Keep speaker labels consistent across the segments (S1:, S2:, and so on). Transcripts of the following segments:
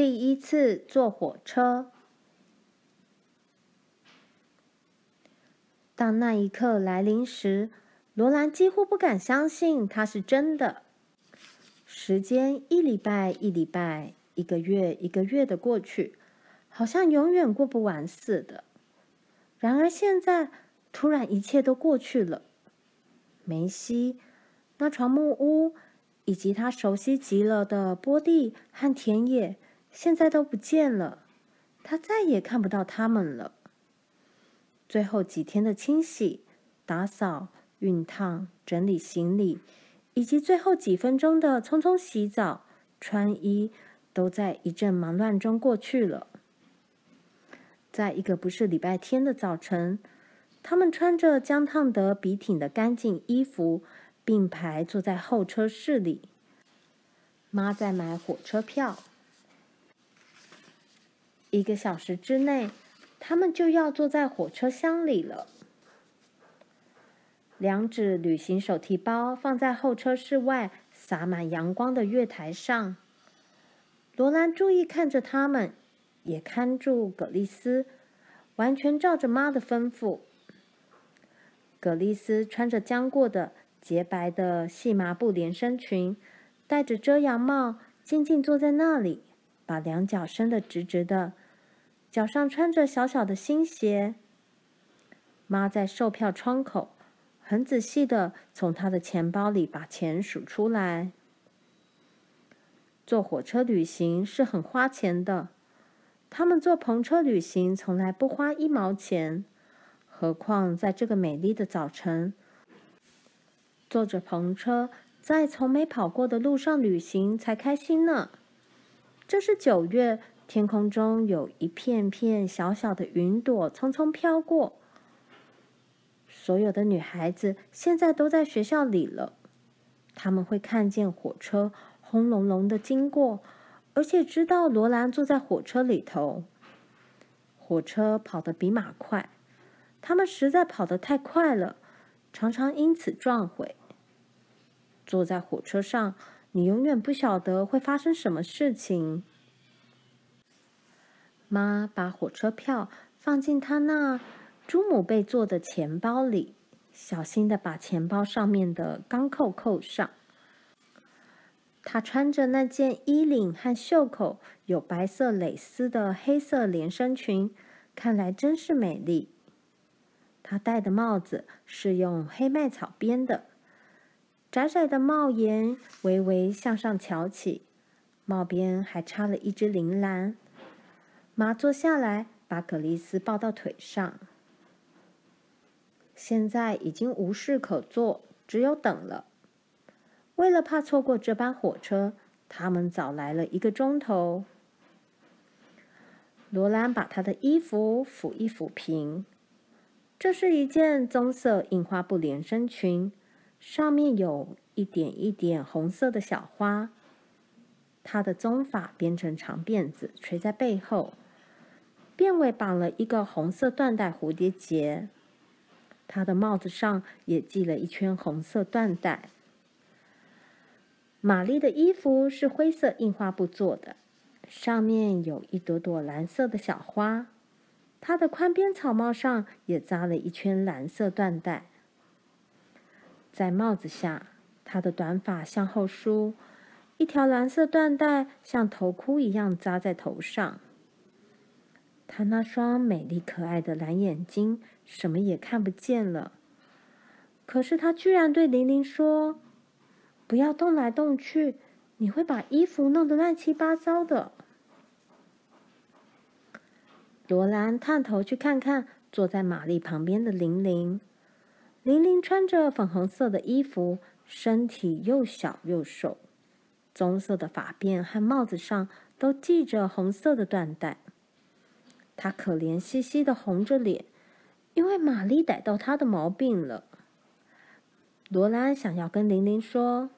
S1: 第一次坐火车。当那一刻来临时，罗兰几乎不敢相信它是真的。时间一礼拜一礼拜，一个月一个月的过去，好像永远过不完似的。然而现在，突然一切都过去了。梅西，那幢木屋，以及他熟悉极了的波地和田野，现在都不见了。他再也看不到他们了。最后几天的清洗、打扫、熨烫、整理行李，以及最后几分钟的匆匆洗澡、穿衣，都在一阵忙乱中过去了。在一个不是礼拜天的早晨，他们穿着将烫得笔挺的干净衣服，并排坐在候车室里。妈在买火车票，一个小时之内。他们就要坐在火车厢里了。两只旅行手提包放在候车室外洒满阳光的月台上。罗兰注意看着他们，也看住葛丽丝，完全照着妈的吩咐。葛丽丝穿着将过的洁白的细麻布连身裙，戴着遮阳帽，静静坐在那里，把两脚伸得直直的。脚上穿着小小的新鞋。妈在售票窗口很仔细地从她的钱包里把钱数出来。坐火车旅行是很花钱的，他们坐篷车旅行从来不花一毛钱，何况在这个美丽的早晨，坐着篷车在从没跑过的路上旅行才开心呢。这是九月。天空中有一片片小小的云朵匆匆飘过。所有的女孩子现在都在学校里了，她们会看见火车轰隆隆的经过，而且知道罗兰坐在火车里头。火车跑得比马快，他们实在跑得太快了，常常因此撞毁。坐在火车上，你永远不晓得会发生什么事情。妈把火车票放进她那朱母贝做的钱包里，小心地把钱包上面的钢扣扣上。她穿着那件衣领和袖口有白色蕾丝的黑色连身裙，看来真是美丽。她戴的帽子是用黑麦草编的，窄窄的帽檐微微向上翘起，帽边还插了一只铃兰。妈坐下来，把葛丽丝抱到腿上。现在已经无事可做，只有等了。为了怕错过这班火车，他们早来了一个钟头。罗兰把她的衣服抚一抚平。这是一件棕色印花布连身裙，上面有一点一点红色的小花。她的棕发编成长辫子，垂在背后。辫尾绑了一个红色缎带蝴蝶结，她的帽子上也系了一圈红色缎带。玛丽的衣服是灰色印花布做的，上面有一朵朵蓝色的小花。她的宽边草帽上也扎了一圈蓝色缎带。在帽子下，她的短发向后梳，一条蓝色缎带像头箍一样扎在头上。他那双美丽可爱的蓝眼睛什么也看不见了，可是他居然对玲玲说：“不要动来动去，你会把衣服弄得乱七八糟的。”罗兰探头去看看坐在玛丽旁边的玲玲，玲玲穿着粉红色的衣服，身体又小又瘦，棕色的发辫和帽子上都系着红色的缎带。他可怜兮兮的红着脸，因为玛丽逮到他的毛病了。罗兰想要跟玲玲说：“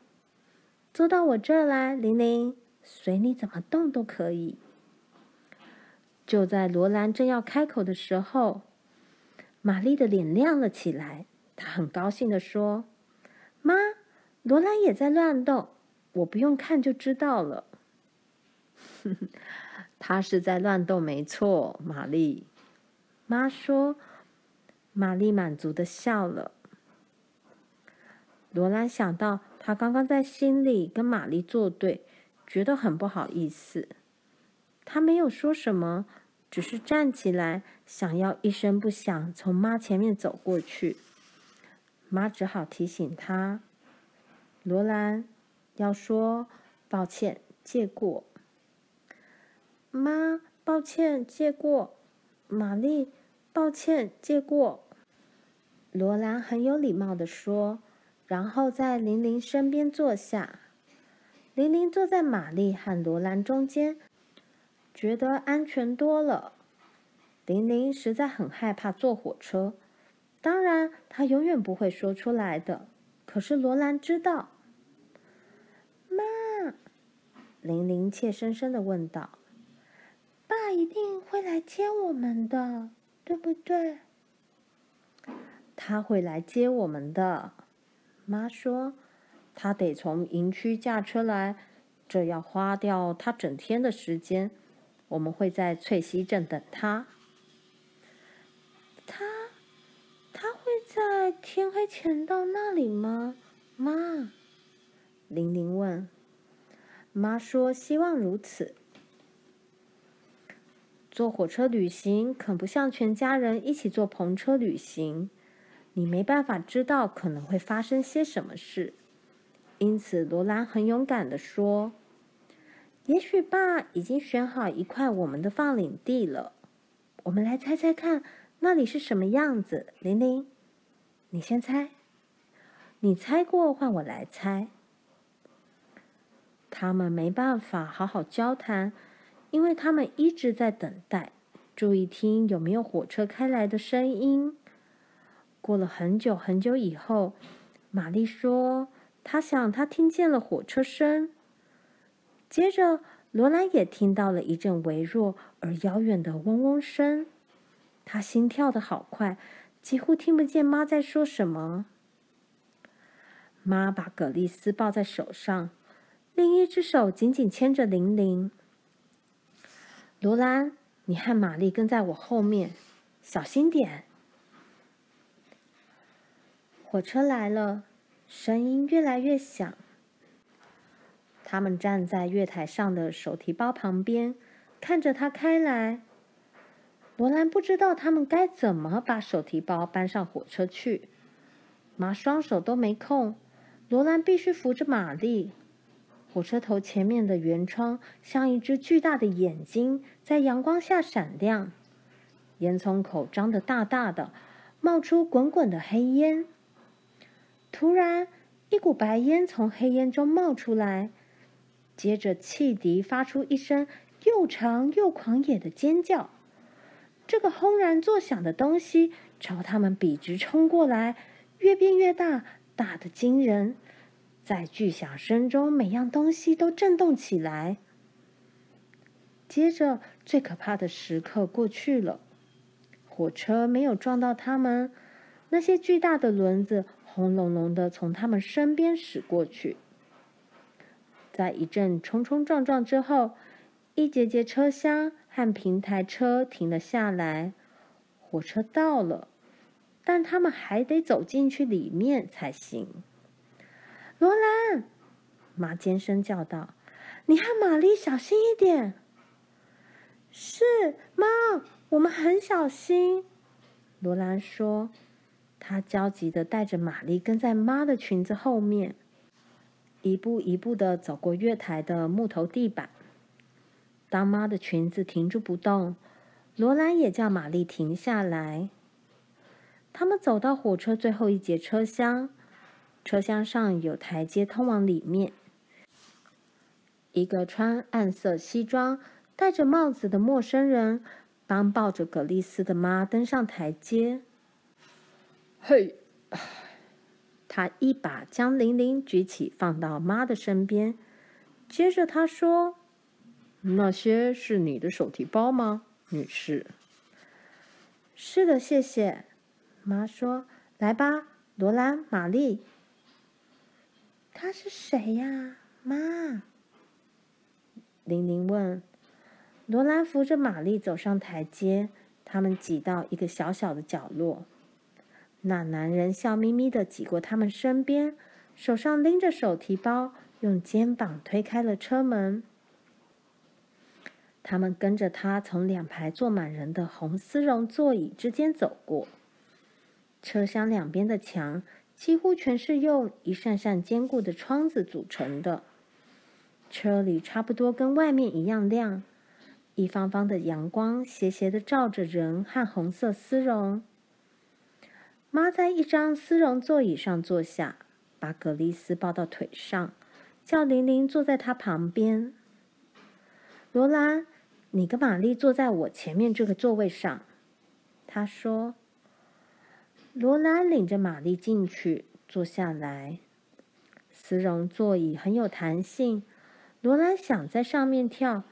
S1: 坐到我这儿来，玲玲，随你怎么动都可以。”就在罗兰正要开口的时候，玛丽的脸亮了起来。她很高兴地说：“妈，罗兰也在乱动，我不用看就知道了。” 他是在乱动，没错，玛丽。妈说。玛丽满足的笑了。罗兰想到，他刚刚在心里跟玛丽作对，觉得很不好意思。他没有说什么，只是站起来，想要一声不响从妈前面走过去。妈只好提醒他：“罗兰，要说抱歉，借过。”妈，抱歉，借过。玛丽。抱歉，借过。罗兰很有礼貌地说，然后在玲玲身边坐下。玲玲坐在玛丽和罗兰中间，觉得安全多了。玲玲实在很害怕坐火车，当然她永远不会说出来的。可是罗兰知道。妈，玲玲怯生生的问道：“一定会来接我们的。”对不对？他会来接我们的。妈说，他得从营区驾车来，这要花掉他整天的时间。我们会在翠溪镇等他。他，他会在天黑前到那里吗？妈，玲玲问。妈说，希望如此。坐火车旅行可不像全家人一起坐篷车旅行，你没办法知道可能会发生些什么事。因此，罗兰很勇敢地说：“也许爸已经选好一块我们的放领地了，我们来猜猜看，那里是什么样子？”玲玲，你先猜。你猜过，换我来猜。他们没办法好好交谈。因为他们一直在等待，注意听有没有火车开来的声音。过了很久很久以后，玛丽说：“她想她听见了火车声。”接着，罗兰也听到了一阵微弱而遥远的嗡嗡声。她心跳得好快，几乎听不见妈在说什么。妈把葛丽丝抱在手上，另一只手紧紧牵着玲玲。罗兰，你和玛丽跟在我后面，小心点。火车来了，声音越来越响。他们站在月台上的手提包旁边，看着它开来。罗兰不知道他们该怎么把手提包搬上火车去。妈双手都没空，罗兰必须扶着玛丽。火车头前面的圆窗像一只巨大的眼睛，在阳光下闪亮。烟囱口张得大大的，冒出滚滚的黑烟。突然，一股白烟从黑烟中冒出来，接着汽笛发出一声又长又狂野的尖叫。这个轰然作响的东西朝他们笔直冲过来，越变越大，大的惊人。在巨响声中，每样东西都震动起来。接着，最可怕的时刻过去了。火车没有撞到他们，那些巨大的轮子轰隆隆的从他们身边驶过去。在一阵冲冲撞撞之后，一节节车厢和平台车停了下来。火车到了，但他们还得走进去里面才行。罗兰，妈尖声叫道：“你和玛丽小心一点。”“是，妈，我们很小心。”罗兰说。她焦急地带着玛丽跟在妈的裙子后面，一步一步的走过月台的木头地板。当妈的裙子停住不动，罗兰也叫玛丽停下来。他们走到火车最后一节车厢。车厢上有台阶通往里面。一个穿暗色西装、戴着帽子的陌生人帮抱着葛丽丝的妈登上台阶。嘿，他一把将玲玲举起，放到妈的身边。接着他说：“那些是你的手提包吗，女士？”“是的，谢谢。”妈说：“来吧，罗兰、玛丽。”他是谁呀，妈？玲玲问。罗兰扶着玛丽走上台阶，他们挤到一个小小的角落。那男人笑眯眯地挤过他们身边，手上拎着手提包，用肩膀推开了车门。他们跟着他从两排坐满人的红丝绒座椅之间走过。车厢两边的墙几乎全是用一扇扇坚固的窗子组成的。车里差不多跟外面一样亮，一方方的阳光斜斜地照着人和红色丝绒。妈在一张丝绒座椅上坐下，把葛丽丝抱到腿上，叫玲玲坐在她旁边。罗兰，你跟玛丽坐在我前面这个座位上。她说。罗兰领着玛丽进去，坐下来。丝绒座椅很有弹性，罗兰想在上面跳，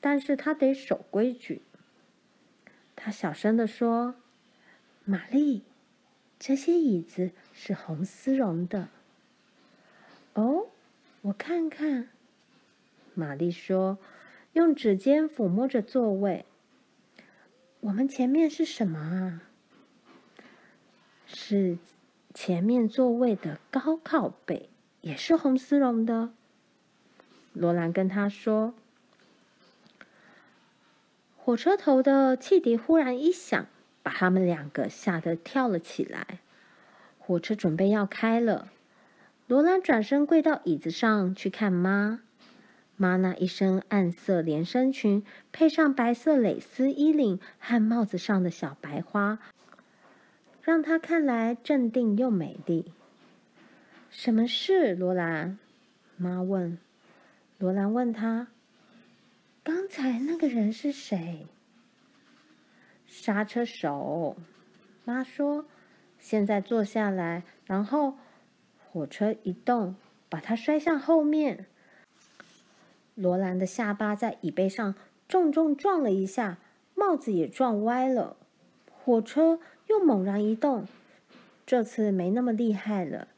S1: 但是她得守规矩。她小声地说：“玛丽。”这些椅子是红丝绒的。哦，我看看。玛丽说，用指尖抚摸着座位。我们前面是什么啊？是前面座位的高靠背，也是红丝绒的。罗兰跟他说。火车头的汽笛忽然一响。把他们两个吓得跳了起来。火车准备要开了，罗兰转身跪到椅子上去看妈。妈那一身暗色连身裙，配上白色蕾丝衣领和帽子上的小白花，让她看来镇定又美丽。什么事，罗兰？妈问。罗兰问他：“刚才那个人是谁？”刹车手，妈说：“现在坐下来，然后火车一动，把他摔向后面。”罗兰的下巴在椅背上重重撞了一下，帽子也撞歪了。火车又猛然一动，这次没那么厉害了。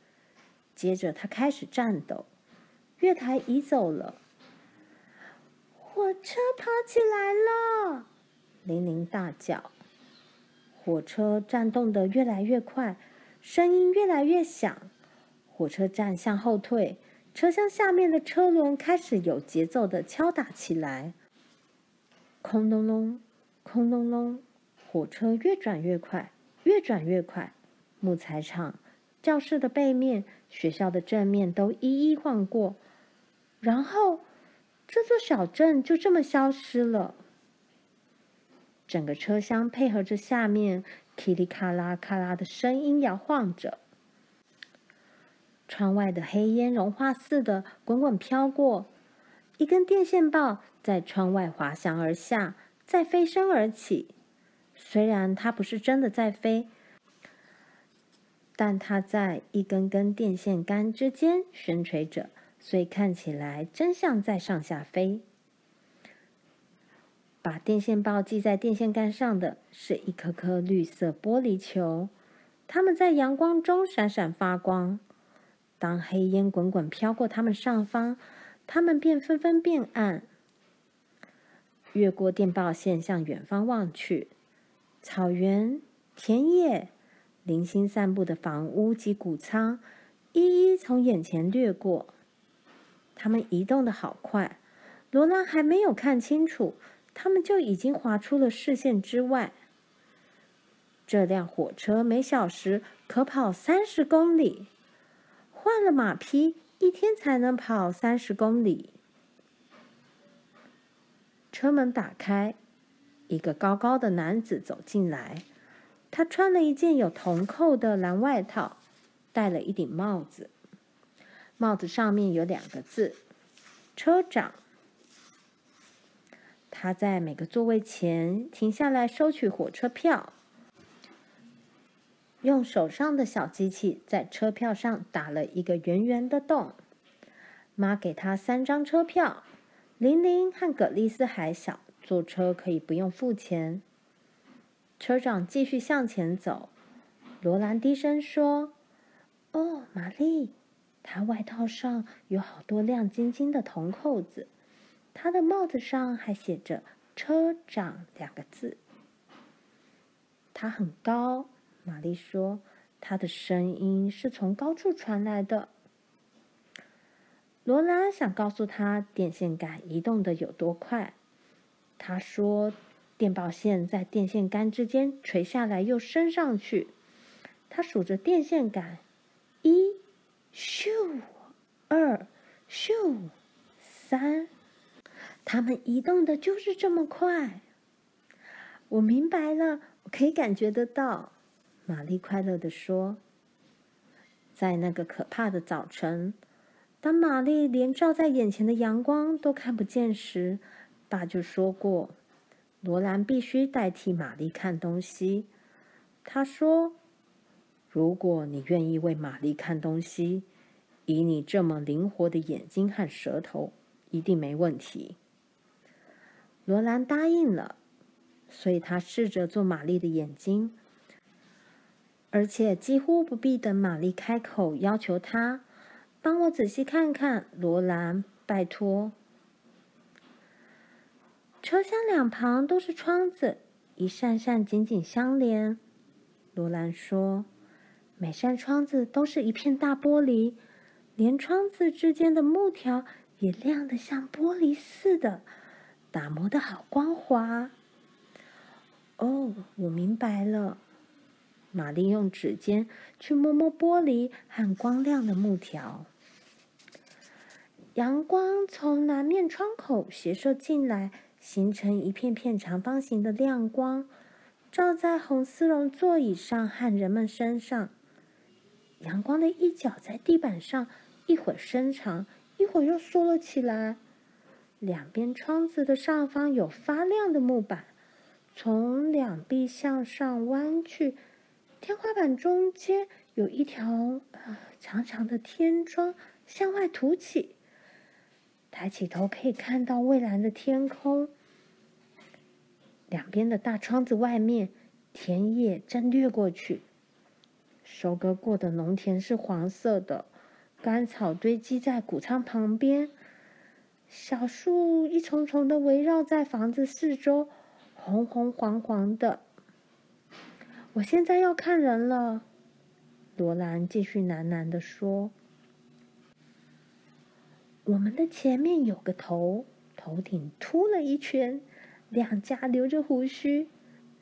S1: 接着他开始颤抖，月台移走了，火车跑起来了。玲玲大叫：“火车转动的越来越快，声音越来越响。火车站向后退，车厢下面的车轮开始有节奏的敲打起来。空隆隆，空隆隆，火车越转越快，越转越快。木材厂、教室的背面、学校的正面都一一晃过，然后这座小镇就这么消失了。”整个车厢配合着下面噼里咔啦咔啦的声音摇晃着，窗外的黑烟融化似的滚滚飘过，一根电线棒在窗外滑翔而下，再飞升而起。虽然它不是真的在飞，但它在一根根电线杆之间悬垂着，所以看起来真像在上下飞。把电线报系在电线杆上的是一颗颗绿色玻璃球，它们在阳光中闪闪发光。当黑烟滚滚飘过它们上方，它们便纷纷变暗。越过电报线向远方望去，草原、田野、零星散布的房屋及谷仓，一一从眼前掠过。它们移动的好快，罗拉还没有看清楚。他们就已经滑出了视线之外。这辆火车每小时可跑三十公里，换了马匹，一天才能跑三十公里。车门打开，一个高高的男子走进来。他穿了一件有铜扣的蓝外套，戴了一顶帽子，帽子上面有两个字：“车长。”他在每个座位前停下来收取火车票，用手上的小机器在车票上打了一个圆圆的洞。妈给他三张车票，玲玲和葛丽丝还小，坐车可以不用付钱。车长继续向前走，罗兰低声说：“哦，玛丽，他外套上有好多亮晶晶的铜扣子。”他的帽子上还写着“车长”两个字。他很高，玛丽说，他的声音是从高处传来的。罗兰想告诉他电线杆移动的有多快。他说，电报线在电线杆之间垂下来又升上去。他数着电线杆，一，咻，二，咻，三，他们移动的就是这么快。我明白了，我可以感觉得到。玛丽快乐地说：“在那个可怕的早晨。”当玛丽连照在眼前的阳光都看不见时，爸就说过：“罗兰必须代替玛丽看东西。”他说：“如果你愿意为玛丽看东西，以你这么灵活的眼睛和舌头，一定没问题。”罗兰答应了，所以他试着做玛丽的眼睛，而且几乎不必等玛丽开口要求他。帮我仔细看看，罗兰，拜托。车厢两旁都是窗子，一扇扇紧紧相连。罗兰说：“每扇窗子都是一片大玻璃，连窗子之间的木条也亮得像玻璃似的，打磨得好光滑。”哦，我明白了。玛丽用指尖去摸摸玻璃和光亮的木条。阳光从南面窗口斜射进来，形成一片片长方形的亮光，照在红丝绒座椅上和人们身上。阳光的一角在地板上一会儿伸长，一会儿又缩了起来。两边窗子的上方有发亮的木板，从两壁向上弯去。天花板中间有一条长长的天窗向外凸起。抬起头可以看到蔚蓝的天空。两边的大窗子外面，田野正掠过去。收割过的农田是黄色的，干草堆积在谷仓旁边。小树一丛丛的围绕在房子四周，红红黄黄的。我现在要看人了，罗兰继续喃喃地说。我们的前面有个头，头顶秃了一圈，两颊留着胡须。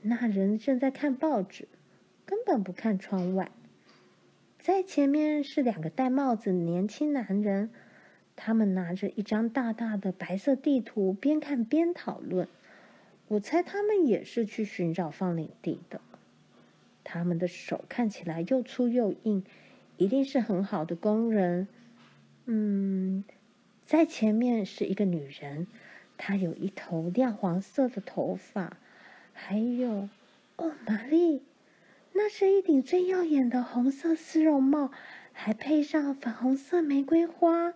S1: 那人正在看报纸，根本不看窗外。在前面是两个戴帽子的年轻男人，他们拿着一张大大的白色地图，边看边讨论。我猜他们也是去寻找放领地的。他们的手看起来又粗又硬，一定是很好的工人。嗯。在前面是一个女人，她有一头亮黄色的头发，还有，哦，玛丽，那是一顶最耀眼的红色丝绒帽，还配上粉红色玫瑰花。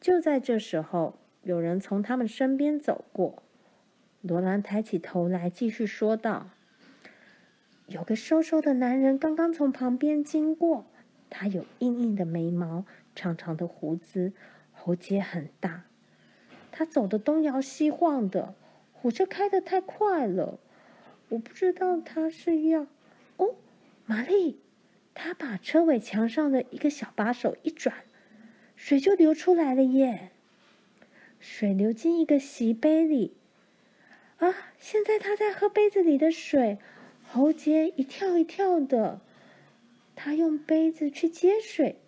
S1: 就在这时候，有人从他们身边走过。罗兰抬起头来，继续说道：“有个瘦瘦的男人刚刚从旁边经过，他有硬硬的眉毛。”长长的胡子，喉结很大。他走得东摇西晃的，火车开得太快了。我不知道他是要……哦，玛丽，他把车尾墙上的一个小把手一转，水就流出来了耶！水流进一个洗杯里。啊，现在他在喝杯子里的水，喉结一跳一跳的。他用杯子去接水。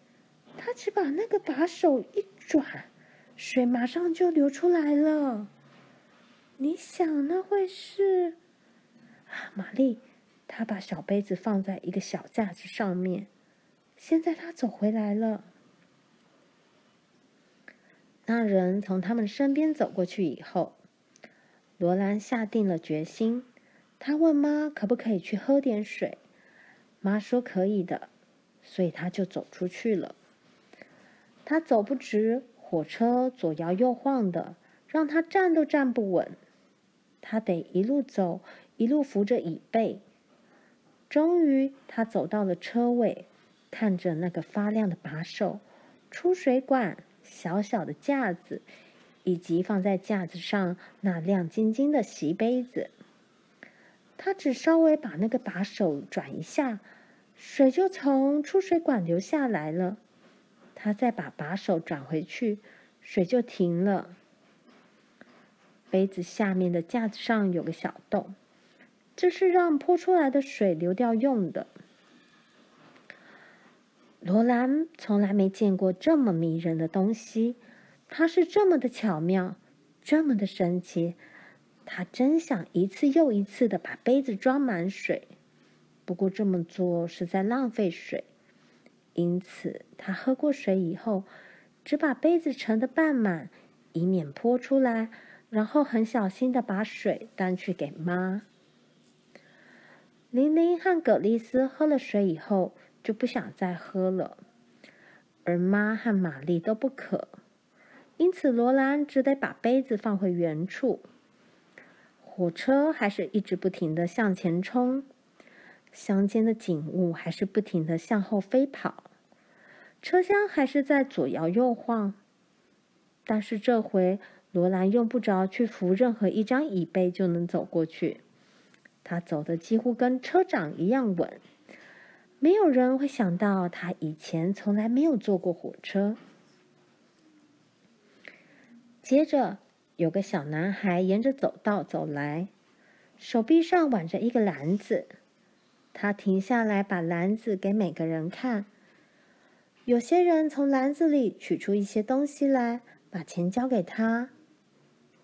S1: 他只把那个把手一转，水马上就流出来了。你想那会是？玛丽，他把小杯子放在一个小架子上面。现在他走回来了。那人从他们身边走过去以后，罗兰下定了决心。他问妈可不可以去喝点水，妈说可以的，所以他就走出去了。他走不直，火车左摇右晃的，让他站都站不稳。他得一路走，一路扶着椅背。终于，他走到了车尾，看着那个发亮的把手、出水管、小小的架子，以及放在架子上那亮晶晶的洗杯子。他只稍微把那个把手转一下，水就从出水管流下来了。他再把把手转回去，水就停了。杯子下面的架子上有个小洞，这是让泼出来的水流掉用的。罗兰从来没见过这么迷人的东西，它是这么的巧妙，这么的神奇。他真想一次又一次的把杯子装满水，不过这么做是在浪费水，因此他喝过水以后，只把杯子盛得半满，以免泼出来。然后很小心的把水端去给妈。玲玲和葛丽丝喝了水以后就不想再喝了，而妈和玛丽都不渴，因此罗兰只得把杯子放回原处。火车还是一直不停的向前冲，乡间的景物还是不停的向后飞跑，车厢还是在左摇右晃，但是这回。罗兰用不着去扶任何一张椅背就能走过去，他走的几乎跟车长一样稳。没有人会想到他以前从来没有坐过火车。接着，有个小男孩沿着走道走来，手臂上挽着一个篮子。他停下来，把篮子给每个人看。有些人从篮子里取出一些东西来，把钱交给他。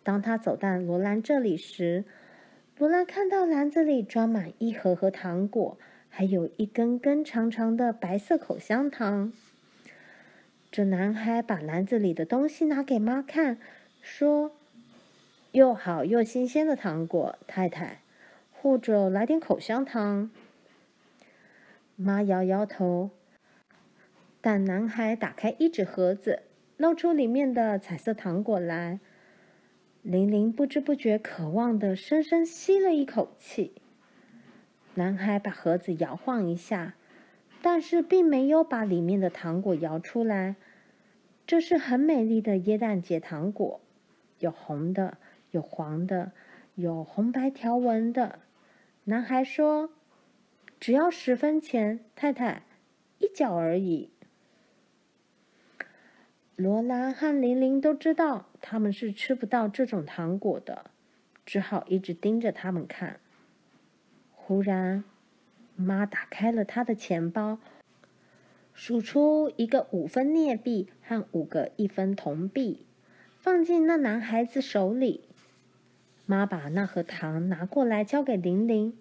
S1: 当他走到罗兰这里时，罗兰看到篮子里装满一盒盒糖果，还有一根根长长的白色口香糖。这男孩把篮子里的东西拿给妈看，说：“又好又新鲜的糖果，太太，或者来点口香糖。”妈摇摇头，但男孩打开一纸盒子，露出里面的彩色糖果来。玲玲不知不觉渴望的深深吸了一口气。男孩把盒子摇晃一下，但是并没有把里面的糖果摇出来。这是很美丽的耶诞节糖果，有红的，有黄的，有红白条纹的。男孩说：“只要十分钱，太太，一角而已。”罗拉和玲玲都知道他们是吃不到这种糖果的，只好一直盯着他们看。忽然，妈打开了她的钱包，数出一个五分镍币和五个一分铜币，放进那男孩子手里。妈把那盒糖拿过来交给玲玲。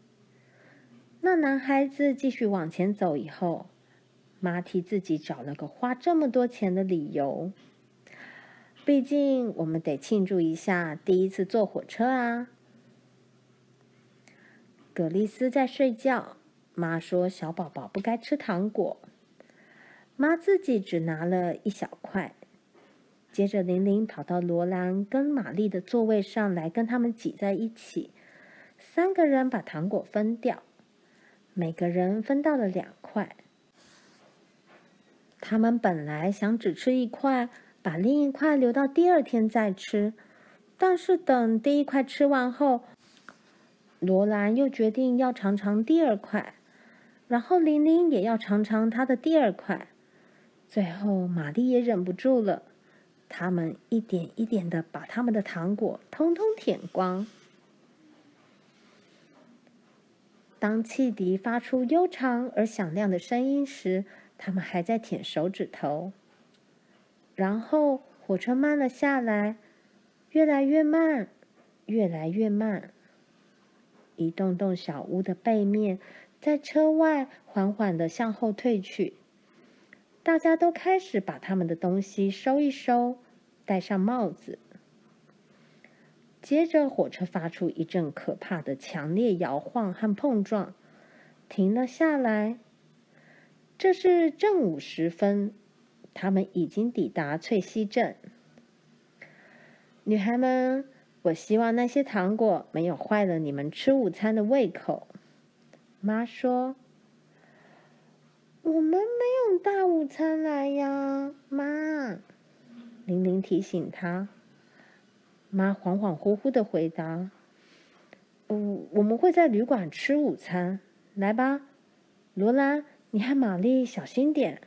S1: 那男孩子继续往前走以后。妈替自己找了个花这么多钱的理由。毕竟我们得庆祝一下第一次坐火车啊。葛丽丝在睡觉，妈说小宝宝不该吃糖果。妈自己只拿了一小块。接着玲玲跑到罗兰跟玛丽的座位上来，跟他们挤在一起。三个人把糖果分掉，每个人分到了两块。他们本来想只吃一块，把另一块留到第二天再吃。但是等第一块吃完后，罗兰又决定要尝尝第二块，然后玲玲也要尝尝她的第二块。最后玛丽也忍不住了，他们一点一点的把他们的糖果通通舔光。当汽笛发出悠长而响亮的声音时，他们还在舔手指头，然后火车慢了下来，越来越慢，越来越慢。一栋栋小屋的背面在车外缓缓的向后退去，大家都开始把他们的东西收一收，戴上帽子。接着，火车发出一阵可怕的强烈摇晃和碰撞，停了下来。这是正午时分，他们已经抵达翠西镇。女孩们，我希望那些糖果没有坏了你们吃午餐的胃口。妈说：“我们没有带午餐来呀，妈。”玲玲提醒她：“妈恍恍惚惚的回答：“嗯，我们会在旅馆吃午餐。来吧，罗兰，你和玛丽小心点。”